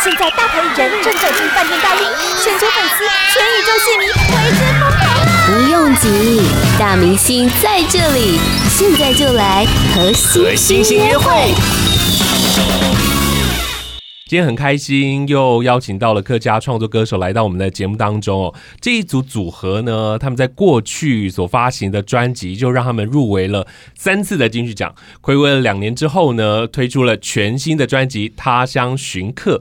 现在大牌艺人正走进饭店大厅，全球粉丝、全宇宙戏迷为之疯狂啊！不用急，大明星在这里，现在就来和星星约会。今天很开心，又邀请到了客家创作歌手来到我们的节目当中哦。这一组组合呢，他们在过去所发行的专辑就让他们入围了三次的金曲奖。暌违了两年之后呢，推出了全新的专辑《他乡寻客》，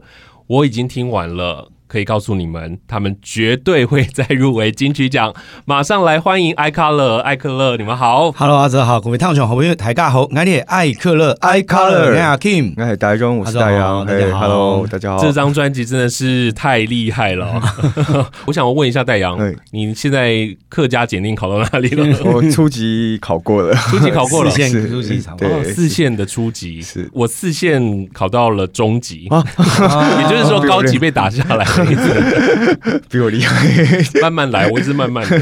我已经听完了。可以告诉你们，他们绝对会再入围金曲奖。马上来欢迎艾卡勒，艾克乐，你们好。Hello，阿泽好，各位听众好朋友大家好，我是艾克乐，艾卡乐，你好 Kim，我是大中，我是大杨，大家好，Hello，大家好。这张专辑真的是太厉害了。我想问一下戴阳，你现在客家检定考到哪里了？我初级考过了，初级考过了，四线初级，对，四线的初级。是我四线考到了中级，也就是说高级被打下来。比我厉害，慢慢来，我一直慢慢的，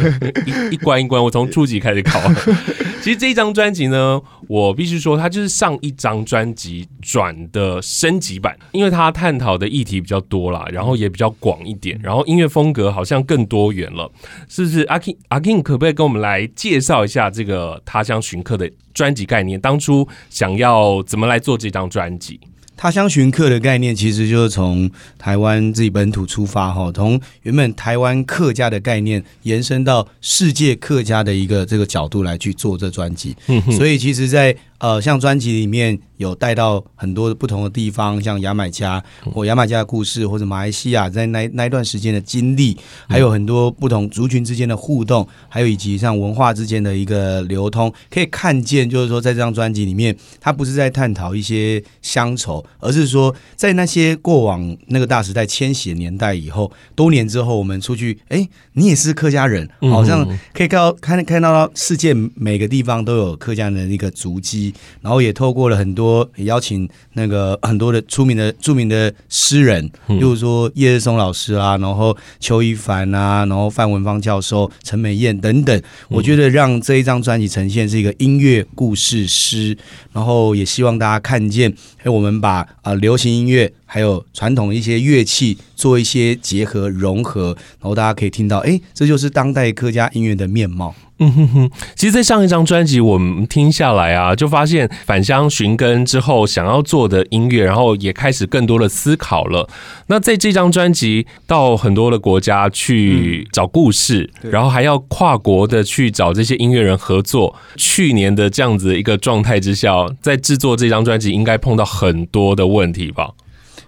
一一关一关，我从初级开始考。其实这一张专辑呢，我必须说，它就是上一张专辑转的升级版，因为它探讨的议题比较多啦，然后也比较广一点，然后音乐风格好像更多元了，是不是？阿 King，阿 King 可不可以跟我们来介绍一下这个《他乡寻客》的专辑概念？当初想要怎么来做这张专辑？他乡寻客的概念，其实就是从台湾自己本土出发，哈，从原本台湾客家的概念延伸到世界客家的一个这个角度来去做这专辑。所以，其实，在呃，像专辑里面有带到很多不同的地方，像牙买加或牙买加的故事，或者马来西亚在那那一段时间的经历，还有很多不同族群之间的互动，还有以及像文化之间的一个流通，可以看见，就是说在这张专辑里面，它不是在探讨一些乡愁，而是说在那些过往那个大时代迁徙的年代以后，多年之后，我们出去，哎，你也是客家人，好像可以看到看看到世界每个地方都有客家人的一个足迹。然后也透过了很多邀请那个 很多的出名的著名的诗人，比如说叶日松老师啊，然后邱一凡啊，然后范文芳教授、陈美燕等等。我觉得让这一张专辑呈现是一个音乐故事诗，然后也希望大家看见，哎，我们把啊流行音乐还有传统一些乐器做一些结合融合，然后大家可以听到，哎，这就是当代客家音乐的面貌。嗯哼哼，其实，在上一张专辑我们听下来啊，就发现返乡寻根之后想要做的音乐，然后也开始更多的思考了。那在这张专辑到很多的国家去找故事，然后还要跨国的去找这些音乐人合作。去年的这样子一个状态之下，在制作这张专辑，应该碰到很多的问题吧？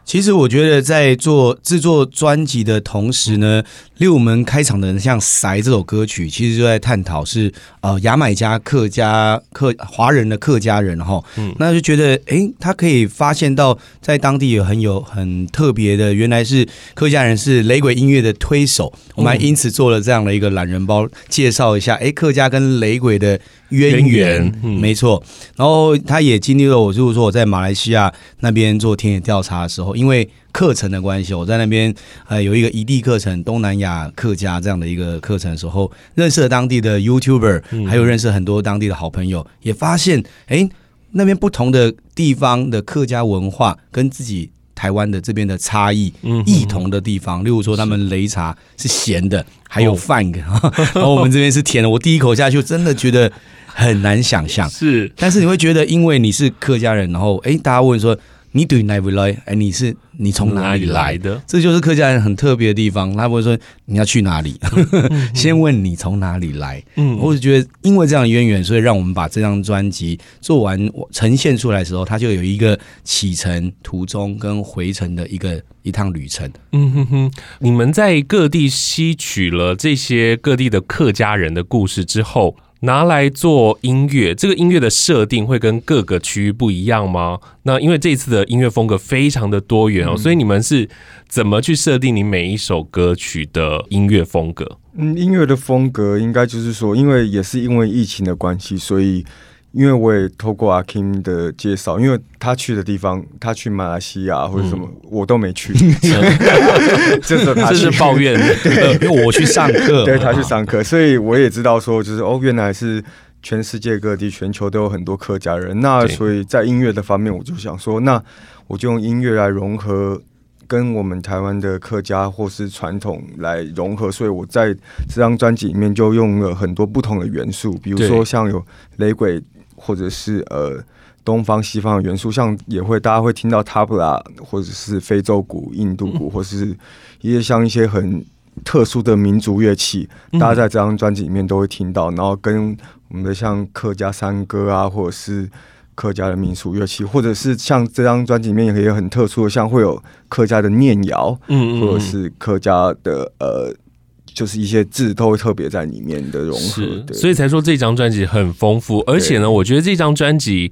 其实我觉得，在做制作专辑的同时呢，例如我们开场的像《塞》这首歌曲，其实就在探讨是呃牙买加客家客华人的客家人哈，嗯，那就觉得诶，他可以发现到在当地有很有很特别的，原来是客家人是雷鬼音乐的推手，我们还因此做了这样的一个懒人包，介绍一下诶，客家跟雷鬼的渊源，嗯，没错。然后他也经历了我，就是说我在马来西亚那边做田野调查的时候。因为课程的关系，我在那边呃有一个异地课程，东南亚客家这样的一个课程的时候，认识了当地的 YouTuber，还有认识很多当地的好朋友，也发现哎，那边不同的地方的客家文化跟自己台湾的这边的差异，异同的地方，例如说他们擂茶是咸的，还有饭的，然后我们这边是甜的。我第一口下去，真的觉得很难想象，是，但是你会觉得，因为你是客家人，然后哎，大家问说。你对哪位来？哎，你是你从哪里来的？这就是客家人很特别的地方。他不会说你要去哪里，先问你从哪里来。嗯，我是觉得因为这样的渊源，所以让我们把这张专辑做完呈现出来的时候，它就有一个启程途中跟回程的一个一趟旅程。嗯哼哼，你们在各地吸取了这些各地的客家人的故事之后。拿来做音乐，这个音乐的设定会跟各个区域不一样吗？那因为这次的音乐风格非常的多元哦，所以你们是怎么去设定你每一首歌曲的音乐风格？嗯，音乐的风格应该就是说，因为也是因为疫情的关系，所以。因为我也透过阿 King 的介绍，因为他去的地方，他去马来西亚或者什么，嗯、我都没去，这是他是抱怨，对，因为我去上课，对，他去上课，所以我也知道说，就是哦，原来是全世界各地、全球都有很多客家人。那所以在音乐的方面，我就想说，那我就用音乐来融合跟我们台湾的客家或是传统来融合，所以我在这张专辑里面就用了很多不同的元素，比如说像有雷鬼，或者是呃东方西方的元素，像也会大家会听到 tabla，或者是非洲鼓、印度鼓，或是一些像一些很特殊的民族乐器，大家在这张专辑里面都会听到，然后跟我们的像客家山歌啊，或者是。客家的民俗乐器，或者是像这张专辑里面也有很特殊的，像会有客家的念谣，嗯，或者是客家的呃，就是一些字都会特别在里面的融合，所以才说这张专辑很丰富。而且呢，我觉得这张专辑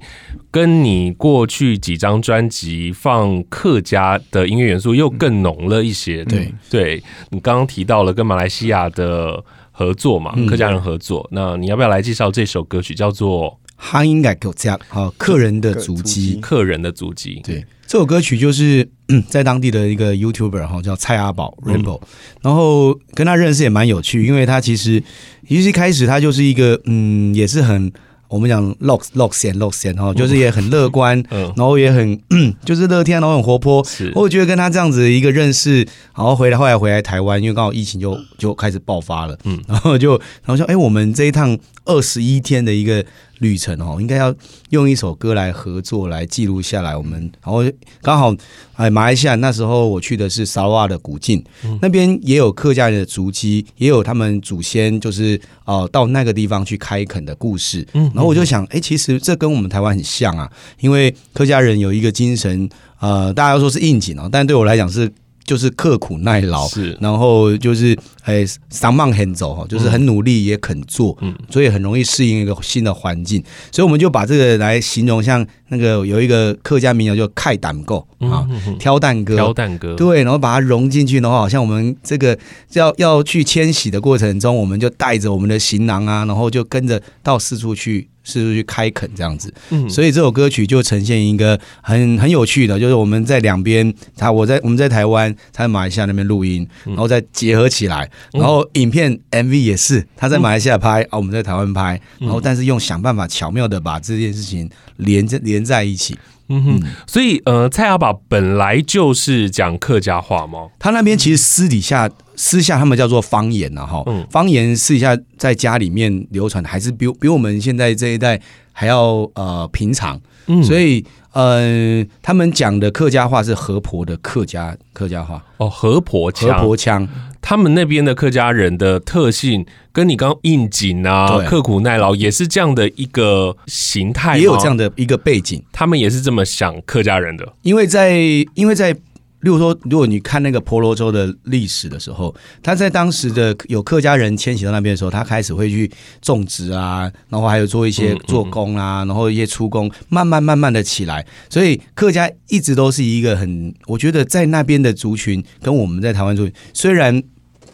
跟你过去几张专辑放客家的音乐元素又更浓了一些。对，嗯、对你刚刚提到了跟马来西亚的合作嘛，客家人合作，嗯、那你要不要来介绍这首歌曲叫做？哈应该给我这样好，客人的足迹，客人的足迹。对，这首歌曲就是在当地的一个 YouTuber 哈，叫蔡阿宝 Rainbow，然后跟他认识也蛮有趣，因为他其实其实一开始他就是一个嗯，也是很。我们讲 lock lock 线 lock 线哈，就是也很乐观，嗯。然后也很就是乐天，然后很活泼。是，我觉得跟他这样子一个认识，然后回来后来回来台湾，因为刚好疫情就就开始爆发了，嗯，然后就然后说，哎，我们这一趟二十一天的一个旅程哦，应该要用一首歌来合作来记录下来。我们然后刚好哎，马来西亚那时候我去的是沙瓦的古晋，那边也有客家人的足迹，也有他们祖先就是哦到那个地方去开垦的故事，嗯。然后我就想，哎，其实这跟我们台湾很像啊，因为客家人有一个精神，呃，大家都说是应景哦，但对我来讲是就是刻苦耐劳，是，然后就是哎，上忙很走哈，就是很努力也肯做，嗯，所以很容易适应一个新的环境，所以我们就把这个来形容，像那个有一个客家民谣叫开胆够啊，挑担歌，挑担歌，对，然后把它融进去的话，好像我们这个要要去迁徙的过程中，我们就带着我们的行囊啊，然后就跟着到四处去。是不是去开垦这样子？嗯，所以这首歌曲就呈现一个很很有趣的，就是我们在两边，他我在我们在台湾，他在马来西亚那边录音，然后再结合起来，然后影片 MV 也是他在马来西亚拍，啊，我们在台湾拍，然后但是用想办法巧妙的把这件事情连着连在一起。嗯哼，所以呃，蔡阿宝本来就是讲客家话吗？他那边其实私底下。私下他们叫做方言呐，哈，方言私底下在家里面流传，还是比比我们现在这一代还要呃平常，嗯所以呃，他们讲的客家话是河婆的客家客家话。哦，河婆腔，河婆腔，他们那边的客家人的特性跟你刚刚应景啊，刻苦耐劳也是这样的一个形态，也有这样的一个背景，他们也是这么想客家人的，因为在因为在。例如说，如果你看那个婆罗洲的历史的时候，他在当时的有客家人迁徙到那边的时候，他开始会去种植啊，然后还有做一些做工啊，然后一些出工，慢慢慢慢的起来。所以客家一直都是一个很，我觉得在那边的族群跟我们在台湾族群虽然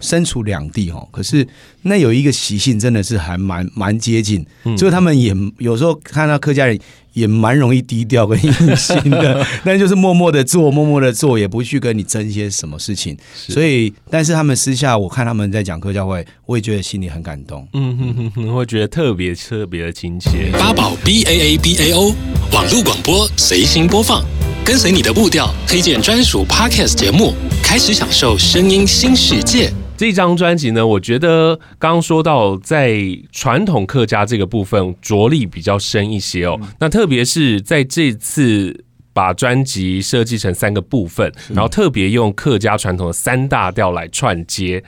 身处两地哦，可是那有一个习性真的是还蛮蛮接近，所以他们也有时候看到客家人。也蛮容易低调跟隐形的，但就是默默的做，默默的做，也不去跟你争些什么事情。所以，但是他们私下，我看他们在讲客家话，我也觉得心里很感动。嗯哼哼哼，会觉得特别特别的亲切。八宝 B A A B A O 网络广播随心播放，跟随你的步调，推荐专属 Podcast 节目，开始享受声音新世界。这张专辑呢，我觉得刚刚说到在传统客家这个部分着力比较深一些哦。那特别是在这次把专辑设计成三个部分，然后特别用客家传统的三大调来串接。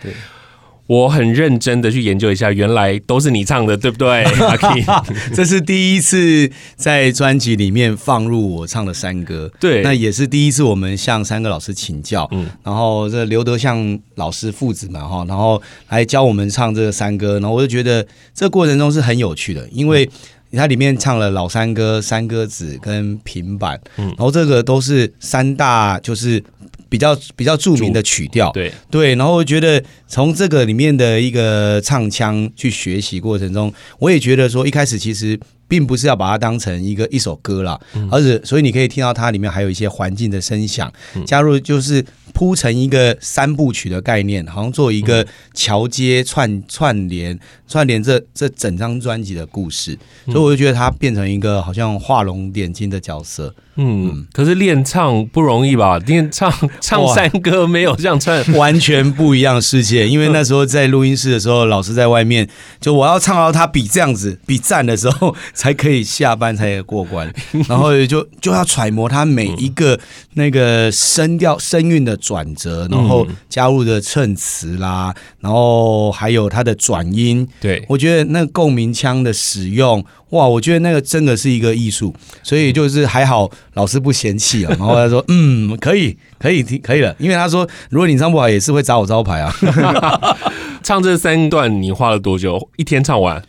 我很认真的去研究一下，原来都是你唱的，对不对？这是第一次在专辑里面放入我唱的山歌，对，那也是第一次我们向三个老师请教，嗯，然后这刘德向老师父子们哈，然后来教我们唱这个山歌，然后我就觉得这过程中是很有趣的，因为它里面唱了老山歌、山歌子跟平板，嗯，然后这个都是三大就是。比较比较著名的曲调，对。对，然后我觉得从这个里面的一个唱腔去学习过程中，我也觉得说一开始其实并不是要把它当成一个一首歌啦，嗯、而是所以你可以听到它里面还有一些环境的声响，嗯、加入就是铺成一个三部曲的概念，好像做一个桥接串串联串联这这整张专辑的故事，所以我就觉得它变成一个好像画龙点睛的角色。嗯，可是练唱不容易吧？练唱 唱山歌没有这样唱，完全不一样世界。因为那时候在录音室的时候，老师在外面，就我要唱到他比这样子比赞的时候，才可以下班，才可以过关。然后就就要揣摩他每一个那个声调、声韵的转折，然后加入的衬词啦，然后还有他的转音。对，我觉得那个共鸣腔的使用。哇，我觉得那个真的是一个艺术，所以就是还好老师不嫌弃啊，然后他说嗯，可以可以听可以了，因为他说如果你唱不好也是会砸我招牌啊。唱这三段你花了多久？一天唱完？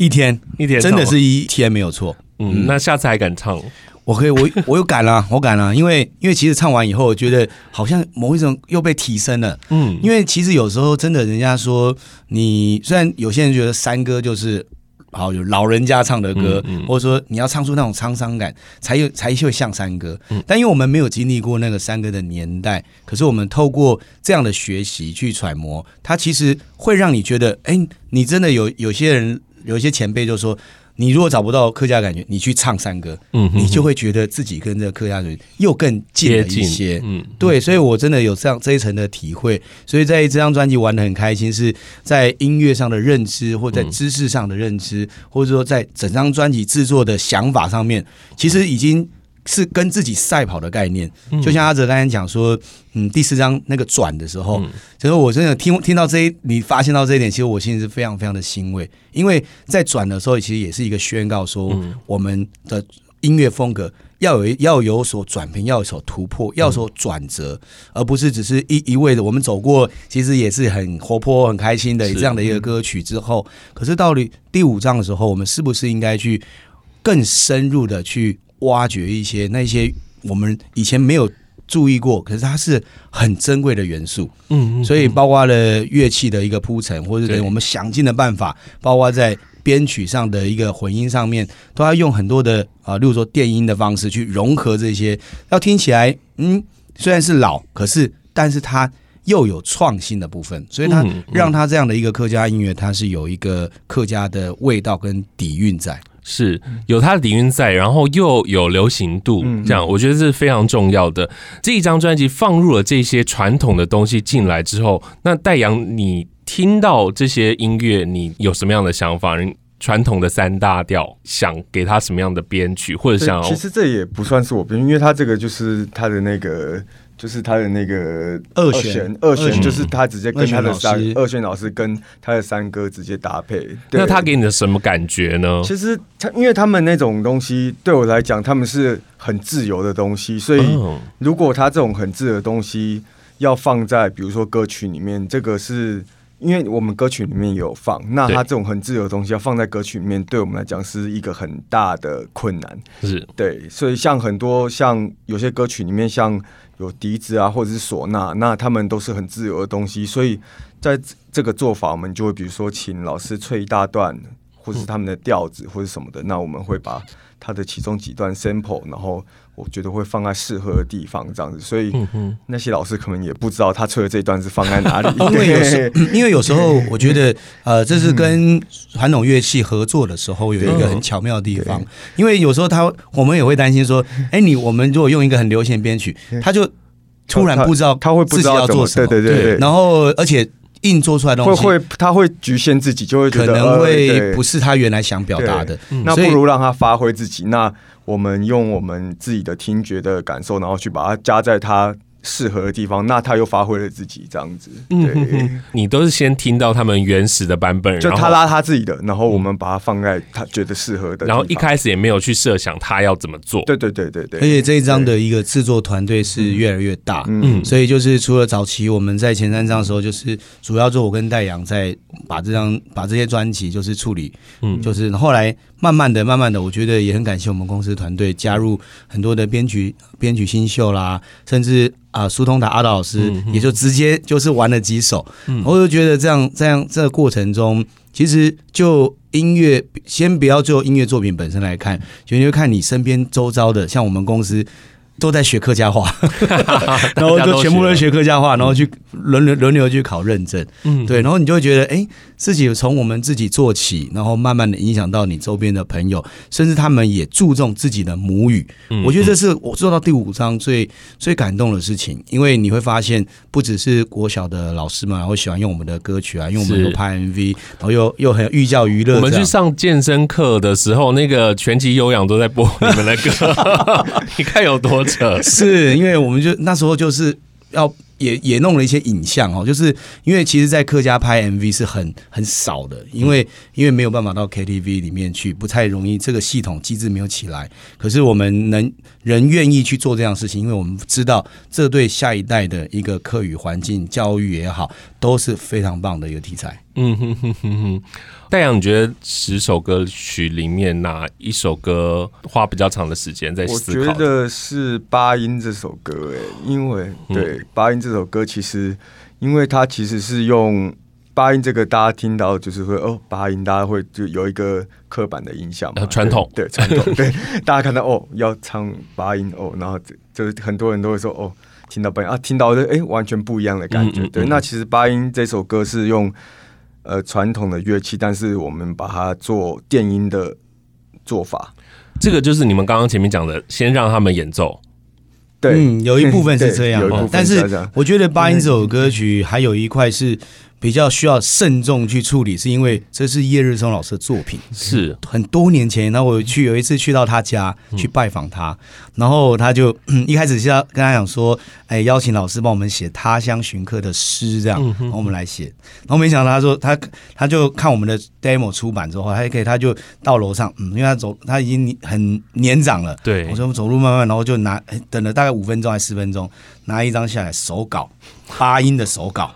一天一天真的是一天没有错。嗯，那下次还敢唱？我可以，我我有敢了，我敢了，因为因为其实唱完以后，我觉得好像某一种又被提升了。嗯，因为其实有时候真的，人家说你虽然有些人觉得山歌就是。好，有老人家唱的歌，嗯嗯、或者说你要唱出那种沧桑感，才有才会像山歌。嗯、但因为我们没有经历过那个山歌的年代，可是我们透过这样的学习去揣摩，它其实会让你觉得，哎、欸，你真的有有些人，有一些前辈就说。你如果找不到客家感觉，你去唱山歌，嗯你就会觉得自己跟这个客家人又更近了一些。嗯，对，所以我真的有这样这一层的体会。所以在这张专辑玩的很开心，是在音乐上的认知，或在知识上的认知，或者说在整张专辑制作的想法上面，其实已经。是跟自己赛跑的概念，就像阿哲刚才讲说，嗯，第四章那个转的时候，其实我真的听听到这一，你发现到这一点，其实我心里是非常非常的欣慰，因为在转的时候，其实也是一个宣告，说我们的音乐风格要有要有所转变，要有所突破，要有所转折，而不是只是一一味的我们走过，其实也是很活泼、很开心的这样的一个歌曲之后，可是到了第五章的时候，我们是不是应该去更深入的去？挖掘一些那些我们以前没有注意过，可是它是很珍贵的元素。嗯，所以包括了乐器的一个铺陈，或者等于我们想尽的办法，包括在编曲上的一个混音上面，都要用很多的啊，例如说电音的方式去融合这些，要听起来嗯，虽然是老，可是但是它又有创新的部分，所以它让它这样的一个客家音乐，它是有一个客家的味道跟底蕴在。是有它的底蕴在，然后又有流行度，这样我觉得是非常重要的。这一张专辑放入了这些传统的东西进来之后，那戴阳，你听到这些音乐，你有什么样的想法？传统的三大调，想给他什么样的编曲，或者想……其实这也不算是我编，因为他这个就是他的那个。就是他的那个二弦，二弦就是他直接跟他的三二弦老师跟他的三哥直接搭配。那他给你的什么感觉呢？其实他因为他们那种东西对我来讲，他们是很自由的东西，所以如果他这种很自由的东西要放在比如说歌曲里面，这个是因为我们歌曲里面有放，那它这种很自由的东西要放在歌曲里面，对我们来讲是一个很大的困难。是对，所以像很多像有些歌曲里面像。有笛子啊，或者是唢呐，那他们都是很自由的东西，所以在这个做法，我们就会比如说请老师吹一大段，或者是他们的调子或者什么的，那我们会把它的其中几段 sample，然后我觉得会放在适合的地方，这样子。所以那些老师可能也不知道他吹的这一段是放在哪里，因为有时因为有时候我觉得 呃，这是跟传统乐器合作的时候有一个很巧妙的地方，因为有时候他我们也会担心说，哎，你我们如果用一个很流行的编曲，他就。突然不知道他会不知道要做什么，对对对，对，然后而且硬做出来的东西会会他会局限自己，就会可能会不是他原来想表达的。那不如让他发挥自己，那我们用我们自己的听觉的感受，然后去把它加在他。适合的地方，那他又发挥了自己这样子。对，你都是先听到他们原始的版本，就他拉他自己的，然后我们把它放在他觉得适合的。然后一开始也没有去设想他要怎么做。对对对对对。而且这一张的一个制作团队是越来越大，嗯，所以就是除了早期我们在前三张的时候，就是主要就我跟戴阳在把这张把这些专辑就是处理，嗯，就是后来慢慢的、慢慢的，我觉得也很感谢我们公司团队加入很多的编曲、编曲新秀啦，甚至。啊，苏通达阿道老师也就直接就是玩了几首，嗯、我就觉得这样这样这个过程中，其实就音乐先不要就音乐作品本身来看，就因为看你身边周遭的，像我们公司都在学客家话，然后就全部都学客家话，然后去轮流轮流去考认证，嗯，对，然后你就会觉得，哎，自己从我们自己做起，然后慢慢的影响到你周边的朋友，甚至他们也注重自己的母语。嗯，我觉得这是我做到第五章最最感动的事情，因为你会发现，不只是国小的老师们，然后喜欢用我们的歌曲啊，用我们的拍 MV，然后又又很寓教于乐。我们去上健身课的时候，那个拳击有氧都在播你们的歌，你看有多。是因为我们就那时候就是要也也弄了一些影像哦，就是因为其实，在客家拍 MV 是很很少的，因为因为没有办法到 KTV 里面去，不太容易，这个系统机制没有起来。可是我们能人愿意去做这样的事情，因为我们知道这对下一代的一个客语环境教育也好，都是非常棒的一个题材。嗯哼哼哼哼。戴阳，你觉得十首歌曲里面哪一首歌花比较长的时间在思考？我觉得是八音这首歌，哎，因为对八音这首歌，其实因为它其实是用八音这个，大家听到就是会哦，八音，大家会就有一个刻板的印象嘛，传统对传统对，大家看到哦要唱八音哦，然后就是很多人都会说哦，听到八音啊，听到的哎完全不一样的感觉，对，那其实八音这首歌是用。呃，传统的乐器，但是我们把它做电音的做法，这个就是你们刚刚前面讲的，先让他们演奏。对，嗯，有一部分是这样，哦，但是我觉得八音这首歌曲还有一块是。比较需要慎重去处理，是因为这是叶日松老师的作品，是。很多年前。然后我去有一次去到他家去拜访他，然后他就一开始是要跟他讲说，哎，邀请老师帮我们写《他乡寻客》的诗，这样，然后我们来写。然后没想到他说他他就看我们的 demo 出版之后，他可以他就到楼上，嗯，因为他走他已经很年长了，对，我说走路慢慢，然后就拿等了大概五分钟还是十分钟，拿一张下来手稿。八音的手稿，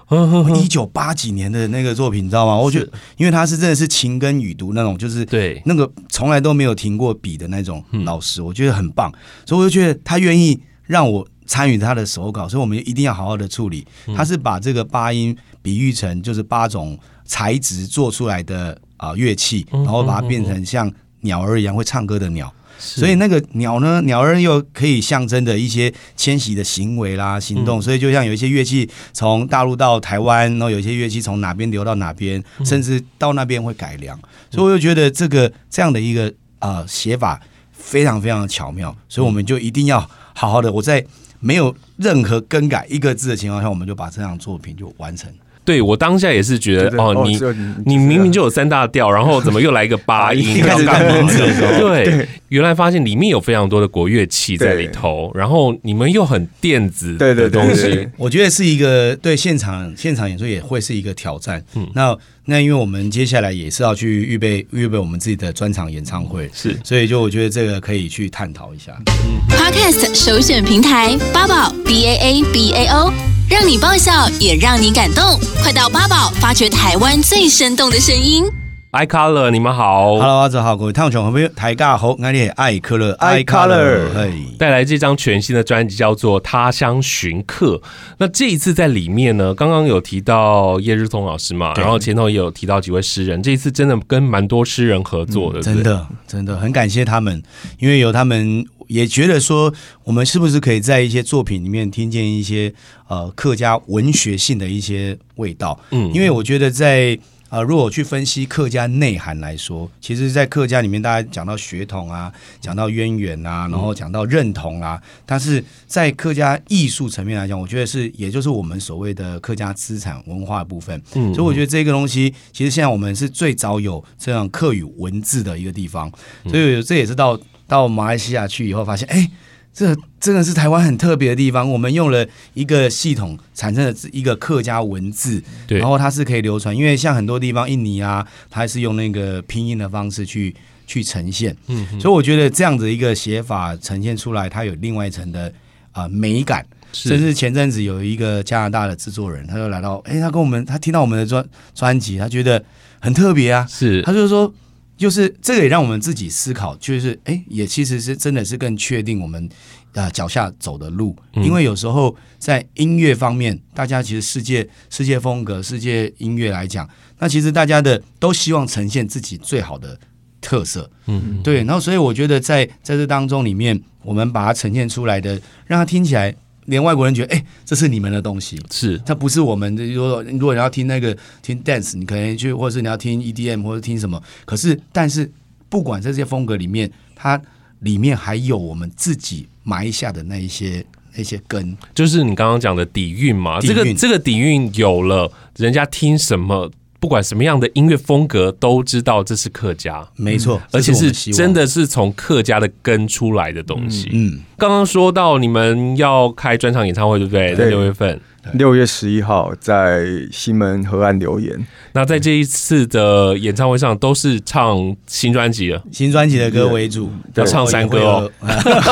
一九八几年的那个作品，你知道吗？我觉得，因为他是真的是勤耕雨读那种，就是对那个从来都没有停过笔的那种老师，我觉得很棒。所以我就觉得他愿意让我参与他的手稿，所以我们一定要好好的处理。他是把这个八音比喻成就是八种材质做出来的啊乐器，然后把它变成像鸟儿一样会唱歌的鸟。所以那个鸟呢，鸟儿又可以象征的一些迁徙的行为啦、行动。所以就像有一些乐器从大陆到台湾，然后有一些乐器从哪边流到哪边，甚至到那边会改良。所以我就觉得这个这样的一个呃写法非常非常的巧妙。所以我们就一定要好好的，我在没有任何更改一个字的情况下，我们就把这样作品就完成。对，我当下也是觉得哦，你你明明就有三大调，然后 怎么又来一个八音？对，原来发现里面有非常多的国乐器在里头，然后你们又很电子的东西，我觉得是一个对现场现场演出也会是一个挑战。嗯，那那因为我们接下来也是要去预备预备我们自己的专场演唱会，是，所以就我觉得这个可以去探讨一下。嗯，Podcast 首选平台八宝 B A A B A O。让你爆笑，也让你感动。快到八宝发掘台湾最生动的声音。iColor，你们好，Hello，大家好，各位听众朋友，大家好，我是爱科乐，iColor，带来这张全新的专辑叫做《他乡寻客》。那这一次在里面呢，刚刚有提到叶日松老师嘛，然后前头也有提到几位诗人，这一次真的跟蛮多诗人合作的，嗯、真的，真的很感谢他们，因为有他们。也觉得说，我们是不是可以在一些作品里面听见一些呃客家文学性的一些味道？嗯，因为我觉得在呃，如果去分析客家内涵来说，其实，在客家里面，大家讲到血统啊，讲到渊源啊，然后讲到认同啊，但是在客家艺术层面来讲，我觉得是也就是我们所谓的客家资产文化的部分。嗯，所以我觉得这个东西，其实现在我们是最早有这样客语文字的一个地方，所以这也是到。到马来西亚去以后，发现哎，这真的是台湾很特别的地方。我们用了一个系统产生了一个客家文字，然后它是可以流传。因为像很多地方，印尼啊，它还是用那个拼音的方式去去呈现。嗯，所以我觉得这样子一个写法呈现出来，它有另外一层的啊、呃、美感。甚至前阵子有一个加拿大的制作人，他就来到，哎，他跟我们，他听到我们的专专辑，他觉得很特别啊。是，他就说。就是这个也让我们自己思考，就是哎，也其实是真的是更确定我们啊脚下走的路，因为有时候在音乐方面，大家其实世界世界风格、世界音乐来讲，那其实大家的都希望呈现自己最好的特色。嗯，对。然后所以我觉得在在这当中里面，我们把它呈现出来的，让它听起来连外国人觉得，哎，这是你们的东西，是它不是我们的。如果如果你要听那个听 dance，你可能去，或者是你要听 EDM 或者听什么，可是但是不管在这些风格里面，它里面还有我们自己埋下的那一些。那些根，就是你刚刚讲的底蕴嘛。这个这个底蕴有了，人家听什么，不管什么样的音乐风格，都知道这是客家。没错，而且是真的是从客家的根出来的东西。嗯，刚刚说到你们要开专场演唱会，对不对？在六月份。六月十一号在西门河岸留言。那在这一次的演唱会上，都是唱新专辑的新专辑的歌为主，要唱山歌哦。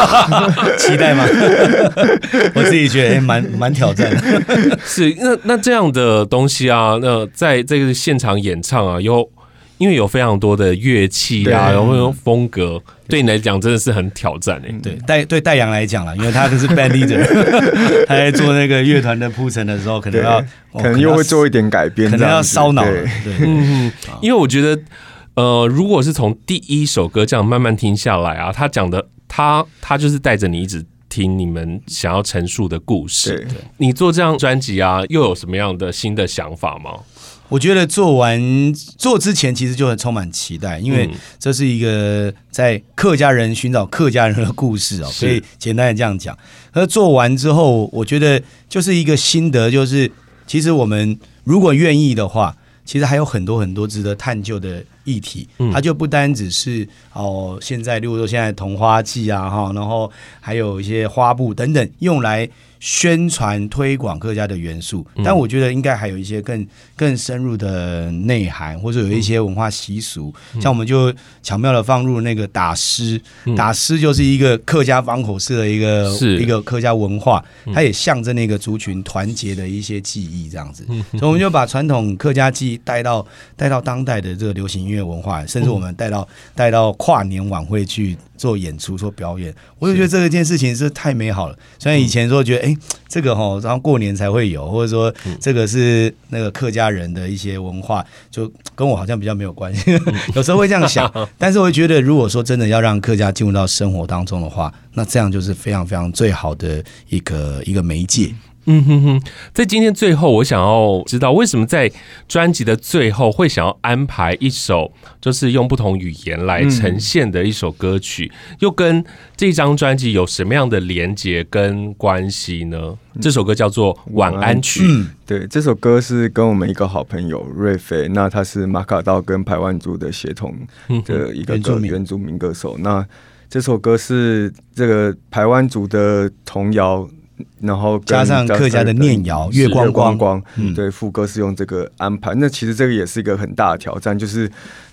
期待吗？我自己觉得蛮蛮挑战的。是那那这样的东西啊，那在这个现场演唱啊，有。因为有非常多的乐器啊，然后用风格，对你来讲真的是很挑战诶。对戴对戴阳来讲了，因为他可是 band leader，他在做那个乐团的铺陈的时候，可能要可能又会做一点改变，可能要烧脑。对，嗯，因为我觉得，呃，如果是从第一首歌这样慢慢听下来啊，他讲的他他就是带着你一直听你们想要陈述的故事。对，你做这张专辑啊，又有什么样的新的想法吗？我觉得做完做之前，其实就很充满期待，因为这是一个在客家人寻找客家人的故事哦，所以简单的这样讲。而做完之后，我觉得就是一个心得，就是其实我们如果愿意的话，其实还有很多很多值得探究的议题。它就不单只是哦，现在例如说现在同花季啊哈，然后还有一些花布等等用来。宣传推广客家的元素，但我觉得应该还有一些更更深入的内涵，或者有一些文化习俗，像我们就巧妙的放入那个打狮，打狮就是一个客家方口式的一个一个客家文化，它也象征那个族群团结的一些记忆，这样子，所以我们就把传统客家记忆带到带到当代的这个流行音乐文化，甚至我们带到带到跨年晚会去。做演出、做表演，我就觉得这一件事情是太美好了。虽然以前说觉得，哎、欸，这个哈，然后过年才会有，或者说这个是那个客家人的一些文化，就跟我好像比较没有关系。有时候会这样想，但是我觉得，如果说真的要让客家进入到生活当中的话，那这样就是非常非常最好的一个一个媒介。嗯哼哼，在今天最后，我想要知道为什么在专辑的最后会想要安排一首就是用不同语言来呈现的一首歌曲，嗯、又跟这张专辑有什么样的连接跟关系呢？这首歌叫做《晚安曲》。嗯，对，这首歌是跟我们一个好朋友瑞菲，那他是马卡道跟排湾族的协同的一个歌原住民歌手。那这首歌是这个排湾族的童谣。然后加上客家的念谣，月光光，光，对，副歌是用这个安排。那其实这个也是一个很大的挑战，就是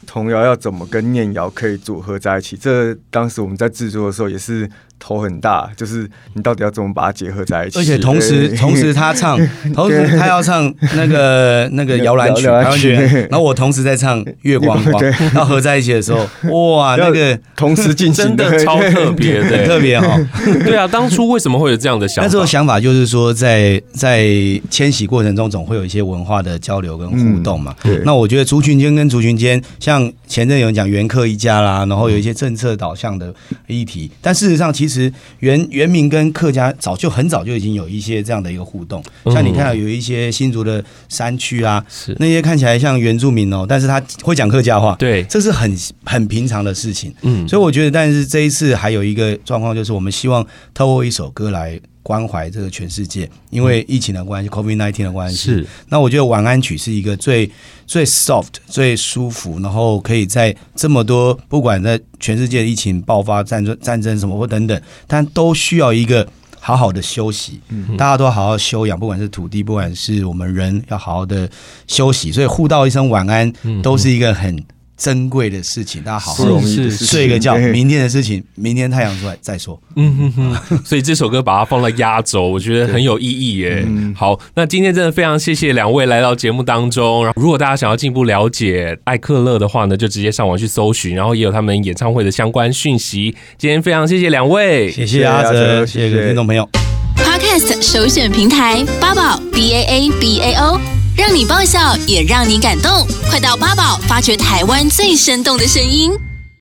童谣要怎么跟念谣可以组合在一起。这当时我们在制作的时候也是。头很大，就是你到底要怎么把它结合在一起？而且同时，同时他唱，同时他要唱那个那个 摇篮曲，摇篮曲，然后我同时在唱月光光，然后合在一起的时候，哇，那个同时进行的超特别，很特别哈。对啊，当初为什么会有这样的想法？那时候想法就是说，在在迁徙过程中，总会有一些文化的交流跟互动嘛。对那我觉得族群间跟族群间，像前阵有人讲原客一家啦，然后有一些政策导向的议题，但事实上其实。其实原原民跟客家早就很早就已经有一些这样的一个互动，像你看到有一些新竹的山区啊，是那些看起来像原住民哦，但是他会讲客家话，对，这是很很平常的事情。嗯，所以我觉得，但是这一次还有一个状况，就是我们希望透过一首歌来。关怀这个全世界，因为疫情的关系，COVID nineteen 的关系。是，那我觉得晚安曲是一个最最 soft、最舒服，然后可以在这么多不管在全世界疫情爆发、战争、战争什么或等等，但都需要一个好好的休息。嗯，大家都好好休养，不管是土地，不管是我们人，要好好的休息。所以互道一声晚安，都是一个很。珍贵的事情，大家好好容易睡个觉。明天的事情，明天太阳出来再说。嗯哼哼。所以这首歌把它放在压轴，我觉得很有意义耶。好，那今天真的非常谢谢两位来到节目当中。如果大家想要进一步了解艾克勒的话呢，就直接上网去搜寻，然后也有他们演唱会的相关讯息。今天非常谢谢两位，谢谢阿泽，谢谢各位听众朋友。Podcast 首选平台八宝 B A A B A O。让你爆笑，也让你感动，快到八宝发掘台湾最生动的声音。